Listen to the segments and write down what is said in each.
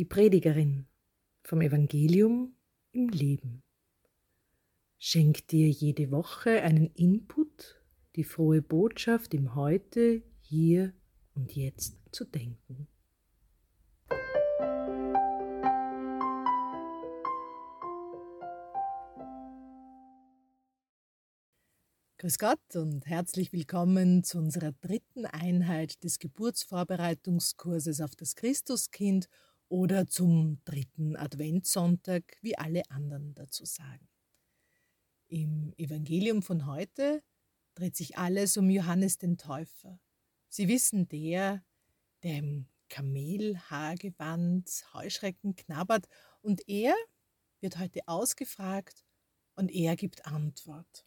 Die Predigerin vom Evangelium im Leben schenkt dir jede Woche einen Input, die frohe Botschaft im Heute, hier und jetzt zu denken. Grüß Gott und herzlich willkommen zu unserer dritten Einheit des Geburtsvorbereitungskurses auf das Christuskind oder zum dritten Adventssonntag, wie alle anderen dazu sagen. Im Evangelium von heute dreht sich alles um Johannes den Täufer. Sie wissen, der, der im Kamelhaargewand Heuschrecken knabbert, und er wird heute ausgefragt und er gibt Antwort.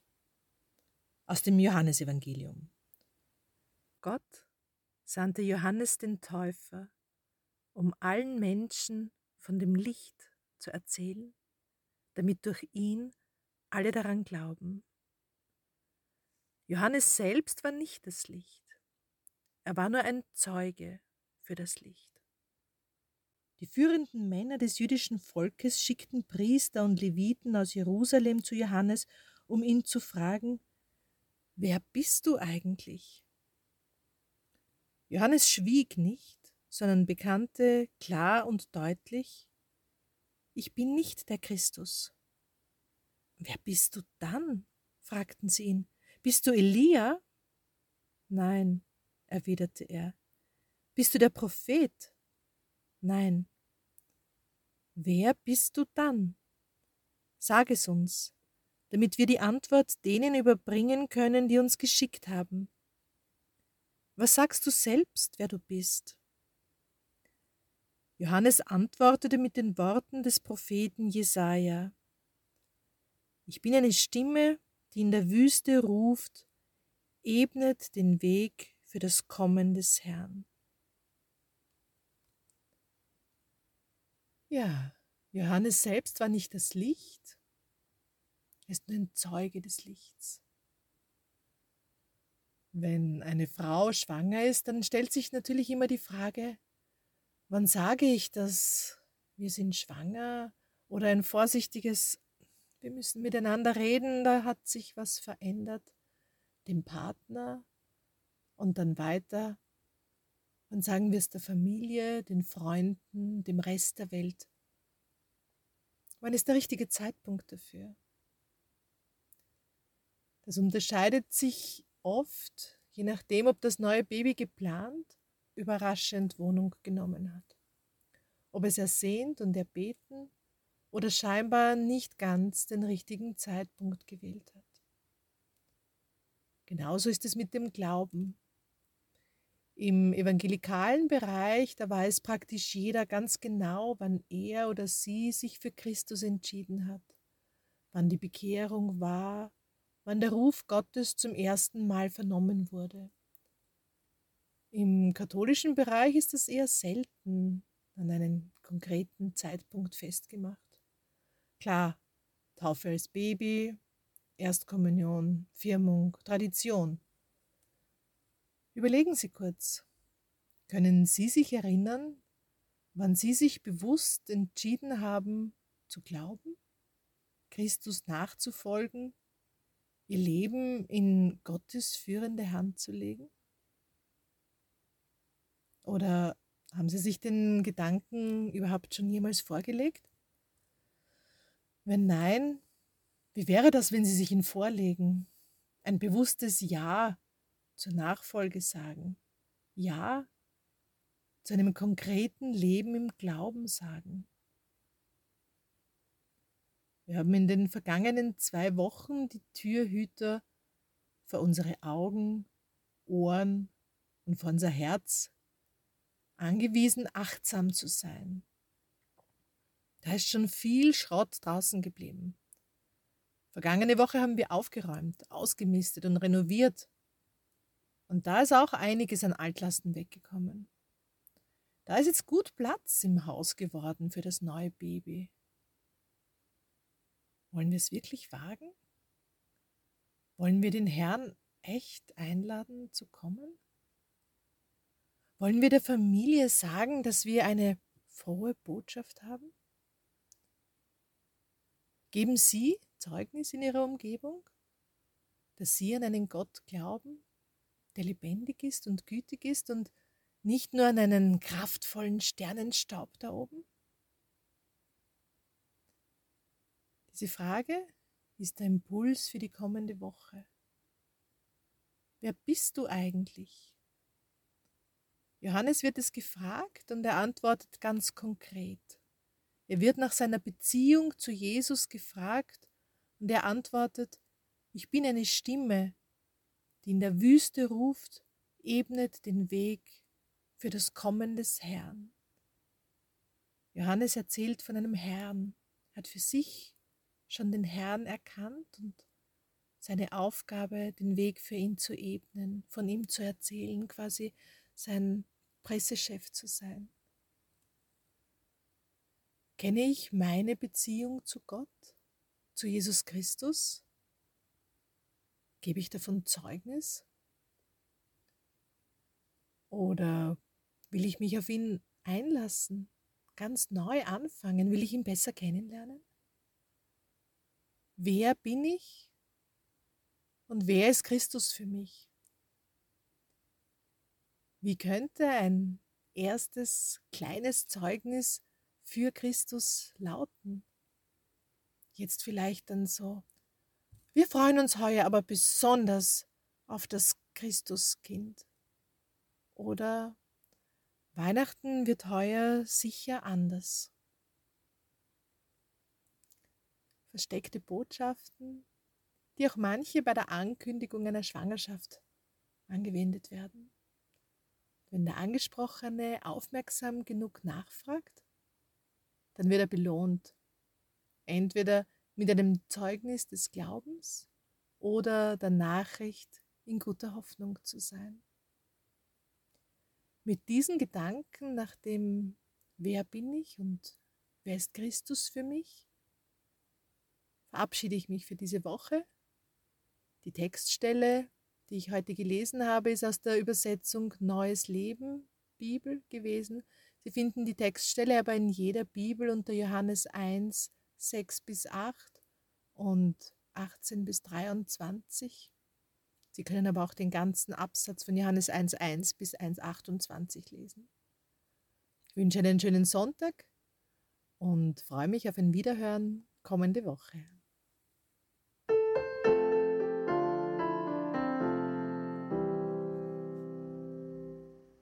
Aus dem Johannesevangelium. Gott sandte Johannes den Täufer, um allen Menschen von dem Licht zu erzählen, damit durch ihn alle daran glauben. Johannes selbst war nicht das Licht, er war nur ein Zeuge für das Licht. Die führenden Männer des jüdischen Volkes schickten Priester und Leviten aus Jerusalem zu Johannes, um ihn zu fragen, Wer bist du eigentlich? Johannes schwieg nicht, sondern bekannte klar und deutlich, ich bin nicht der Christus. Wer bist du dann? fragten sie ihn. Bist du Elia? Nein, erwiderte er. Bist du der Prophet? Nein. Wer bist du dann? Sag es uns, damit wir die Antwort denen überbringen können, die uns geschickt haben. Was sagst du selbst, wer du bist? Johannes antwortete mit den Worten des Propheten Jesaja: Ich bin eine Stimme, die in der Wüste ruft, ebnet den Weg für das Kommen des Herrn. Ja, Johannes selbst war nicht das Licht, er ist nur ein Zeuge des Lichts. Wenn eine Frau schwanger ist, dann stellt sich natürlich immer die Frage, Wann sage ich das? Wir sind schwanger oder ein vorsichtiges, wir müssen miteinander reden, da hat sich was verändert, dem Partner und dann weiter. Wann sagen wir es der Familie, den Freunden, dem Rest der Welt? Wann ist der richtige Zeitpunkt dafür? Das unterscheidet sich oft, je nachdem, ob das neue Baby geplant überraschend Wohnung genommen hat. Ob es ersehnt und erbeten oder scheinbar nicht ganz den richtigen Zeitpunkt gewählt hat. Genauso ist es mit dem Glauben. Im evangelikalen Bereich, da weiß praktisch jeder ganz genau, wann er oder sie sich für Christus entschieden hat, wann die Bekehrung war, wann der Ruf Gottes zum ersten Mal vernommen wurde. Im katholischen Bereich ist das eher selten an einen konkreten Zeitpunkt festgemacht. Klar, Taufe als Baby, Erstkommunion, Firmung, Tradition. Überlegen Sie kurz, können Sie sich erinnern, wann Sie sich bewusst entschieden haben zu glauben, Christus nachzufolgen, Ihr Leben in Gottes führende Hand zu legen? Oder haben Sie sich den Gedanken überhaupt schon jemals vorgelegt? Wenn nein, wie wäre das, wenn Sie sich ihn vorlegen? Ein bewusstes Ja zur Nachfolge sagen. Ja zu einem konkreten Leben im Glauben sagen. Wir haben in den vergangenen zwei Wochen die Türhüter vor unsere Augen, Ohren und vor unser Herz angewiesen, achtsam zu sein. Da ist schon viel Schrott draußen geblieben. Vergangene Woche haben wir aufgeräumt, ausgemistet und renoviert. Und da ist auch einiges an Altlasten weggekommen. Da ist jetzt gut Platz im Haus geworden für das neue Baby. Wollen wir es wirklich wagen? Wollen wir den Herrn echt einladen zu kommen? Wollen wir der Familie sagen, dass wir eine frohe Botschaft haben? Geben Sie Zeugnis in Ihrer Umgebung, dass Sie an einen Gott glauben, der lebendig ist und gütig ist und nicht nur an einen kraftvollen Sternenstaub da oben? Diese Frage ist der Impuls für die kommende Woche. Wer bist du eigentlich? Johannes wird es gefragt und er antwortet ganz konkret. Er wird nach seiner Beziehung zu Jesus gefragt und er antwortet, ich bin eine Stimme, die in der Wüste ruft, ebnet den Weg für das Kommen des Herrn. Johannes erzählt von einem Herrn, hat für sich schon den Herrn erkannt und seine Aufgabe, den Weg für ihn zu ebnen, von ihm zu erzählen, quasi sein Pressechef zu sein. Kenne ich meine Beziehung zu Gott, zu Jesus Christus? Gebe ich davon Zeugnis? Oder will ich mich auf ihn einlassen, ganz neu anfangen? Will ich ihn besser kennenlernen? Wer bin ich und wer ist Christus für mich? Wie könnte ein erstes kleines Zeugnis für Christus lauten. Jetzt vielleicht dann so. Wir freuen uns heuer aber besonders auf das Christuskind. Oder Weihnachten wird heuer sicher anders. Versteckte Botschaften, die auch manche bei der Ankündigung einer Schwangerschaft angewendet werden. Wenn der Angesprochene aufmerksam genug nachfragt, dann wird er belohnt. Entweder mit einem Zeugnis des Glaubens oder der Nachricht, in guter Hoffnung zu sein. Mit diesen Gedanken nach dem, wer bin ich und wer ist Christus für mich, verabschiede ich mich für diese Woche. Die Textstelle, die ich heute gelesen habe, ist aus der Übersetzung Neues Leben, Bibel gewesen. Sie finden die Textstelle aber in jeder Bibel unter Johannes 1, 6 bis 8 und 18 bis 23. Sie können aber auch den ganzen Absatz von Johannes 1, 1 bis 1, 28 lesen. Ich wünsche einen schönen Sonntag und freue mich auf ein Wiederhören kommende Woche.